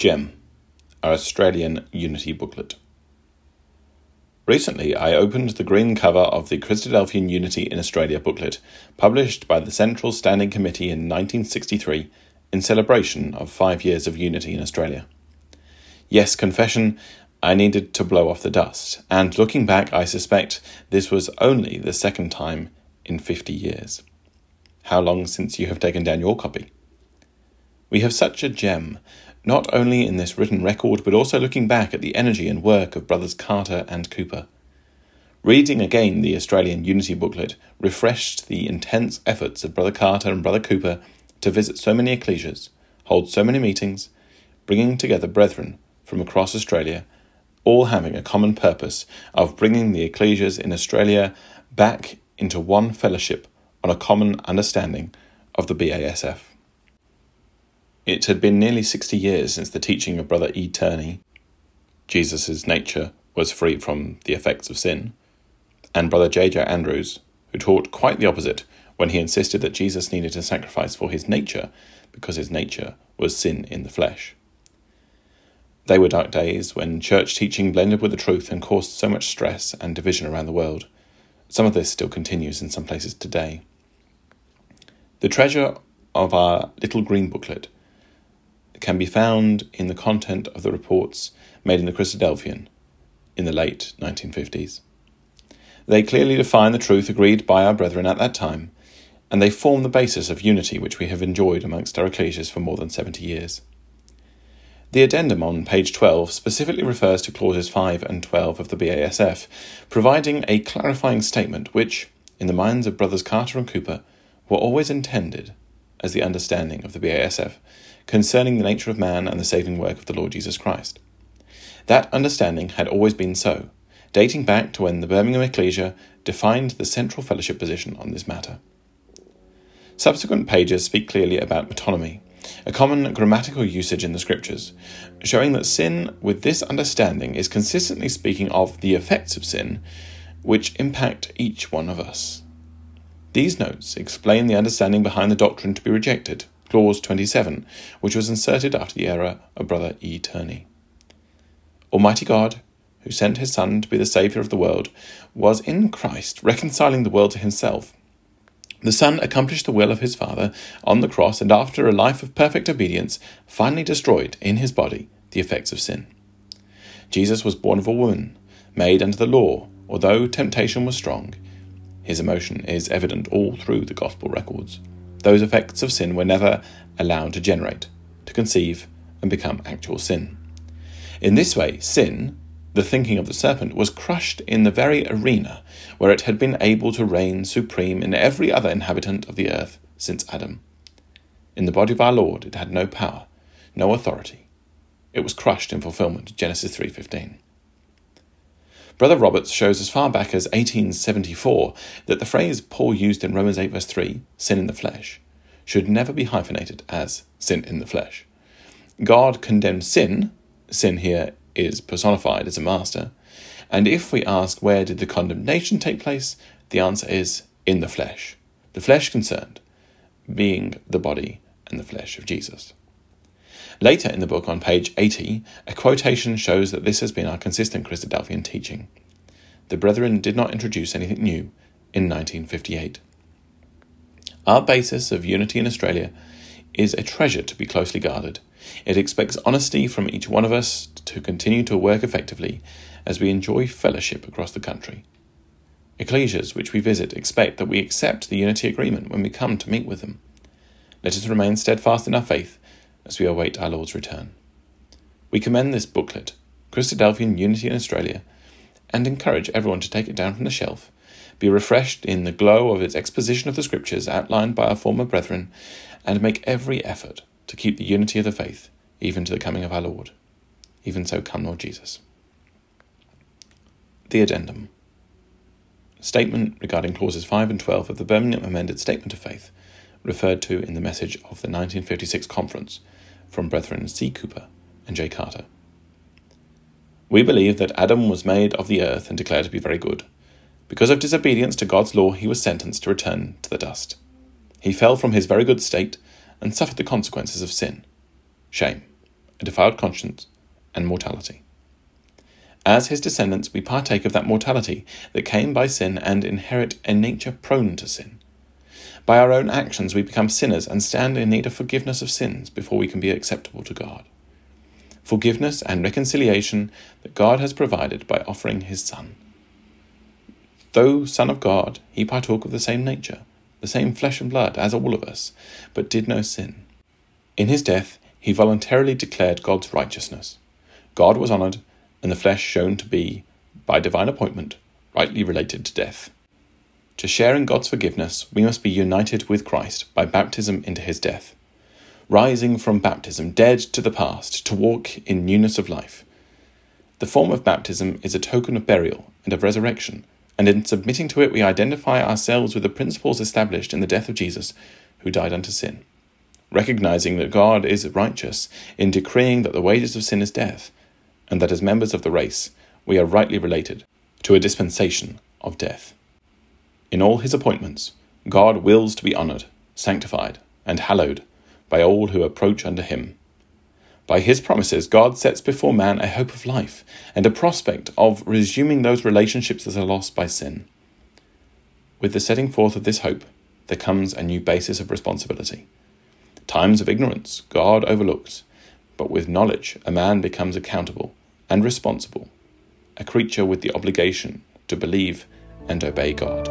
GEM, our Australian Unity booklet. Recently, I opened the green cover of the Christadelphian Unity in Australia booklet, published by the Central Standing Committee in 1963 in celebration of five years of unity in Australia. Yes, confession, I needed to blow off the dust, and looking back, I suspect this was only the second time in 50 years. How long since you have taken down your copy? We have such a gem, not only in this written record, but also looking back at the energy and work of brothers Carter and Cooper. Reading again the Australian Unity booklet refreshed the intense efforts of Brother Carter and Brother Cooper to visit so many ecclesias, hold so many meetings, bringing together brethren from across Australia, all having a common purpose of bringing the ecclesias in Australia back into one fellowship on a common understanding of the BASF. It had been nearly 60 years since the teaching of Brother E. Turney, Jesus' nature was free from the effects of sin, and Brother J. J. Andrews, who taught quite the opposite when he insisted that Jesus needed a sacrifice for his nature because his nature was sin in the flesh. They were dark days when church teaching blended with the truth and caused so much stress and division around the world. Some of this still continues in some places today. The treasure of our little green booklet can be found in the content of the reports made in the Christadelphian in the late 1950s. They clearly define the truth agreed by our brethren at that time, and they form the basis of unity which we have enjoyed amongst our ecclesias for more than 70 years. The addendum on page 12 specifically refers to clauses 5 and 12 of the BASF, providing a clarifying statement which, in the minds of brothers Carter and Cooper, were always intended as the understanding of the BASF concerning the nature of man and the saving work of the Lord Jesus Christ. That understanding had always been so, dating back to when the Birmingham Ecclesia defined the central fellowship position on this matter. Subsequent pages speak clearly about metonymy, a common grammatical usage in the Scriptures, showing that sin with this understanding is consistently speaking of the effects of sin which impact each one of us. These notes explain the understanding behind the doctrine to be rejected, Clause 27, which was inserted after the era of Brother E. Turney. Almighty God, who sent his Son to be the Saviour of the world, was in Christ reconciling the world to himself. The Son accomplished the will of his Father on the cross, and after a life of perfect obedience, finally destroyed in his body the effects of sin. Jesus was born of a woman, made under the law, although temptation was strong. His emotion is evident all through the Gospel records. Those effects of sin were never allowed to generate, to conceive, and become actual sin. In this way, sin, the thinking of the serpent, was crushed in the very arena where it had been able to reign supreme in every other inhabitant of the earth since Adam. In the body of our Lord it had no power, no authority. It was crushed in fulfillment, of Genesis 3:15. Brother Roberts shows as far back as 1874 that the phrase Paul used in Romans 8, verse 3, sin in the flesh, should never be hyphenated as sin in the flesh. God condemned sin, sin here is personified as a master, and if we ask where did the condemnation take place, the answer is in the flesh. The flesh concerned, being the body and the flesh of Jesus. Later in the book, on page 80, a quotation shows that this has been our consistent Christadelphian teaching. The Brethren did not introduce anything new in 1958. Our basis of unity in Australia is a treasure to be closely guarded. It expects honesty from each one of us to continue to work effectively as we enjoy fellowship across the country. Ecclesias which we visit expect that we accept the unity agreement when we come to meet with them. Let us remain steadfast in our faith as we await our Lord's return. We commend this booklet, Christadelphian Unity in Australia, and encourage everyone to take it down from the shelf, be refreshed in the glow of its exposition of the Scriptures outlined by our former brethren, and make every effort to keep the unity of the faith, even to the coming of our Lord. Even so, come, Lord Jesus. The Addendum Statement regarding clauses 5 and 12 of the Birmingham Amended Statement of Faith referred to in the message of the 1956 conference from Brethren C. Cooper and J. Carter. We believe that Adam was made of the earth and declared to be very good. Because of disobedience to God's law, he was sentenced to return to the dust. He fell from his very good state and suffered the consequences of sin, shame, a defiled conscience, and mortality. As his descendants, we partake of that mortality that came by sin and inherit a nature prone to sin. By our own actions, we become sinners and stand in need of forgiveness of sins before we can be acceptable to God. Forgiveness and reconciliation that God has provided by offering his Son. Though Son of God, he partook of the same nature, the same flesh and blood as all of us, but did no sin. In his death, he voluntarily declared God's righteousness. God was honoured, and the flesh shown to be, by divine appointment, rightly related to death. To share in God's forgiveness, we must be united with Christ by baptism into his death. Rising from baptism, dead to the past, to walk in newness of life. The form of baptism is a token of burial and of resurrection, and in submitting to it, we identify ourselves with the principles established in the death of Jesus, who died unto sin. Recognizing that God is righteous in decreeing that the wages of sin is death, and that as members of the race, we are rightly related to a dispensation of death. In all his appointments, God wills to be honoured, sanctified, and hallowed by all who approach unto him. By his promises, God sets before man a hope of life and a prospect of resuming those relationships that are lost by sin. With the setting forth of this hope, there comes a new basis of responsibility. Times of ignorance God overlooks, but with knowledge a man becomes accountable and responsible, a creature with the obligation to believe and obey God.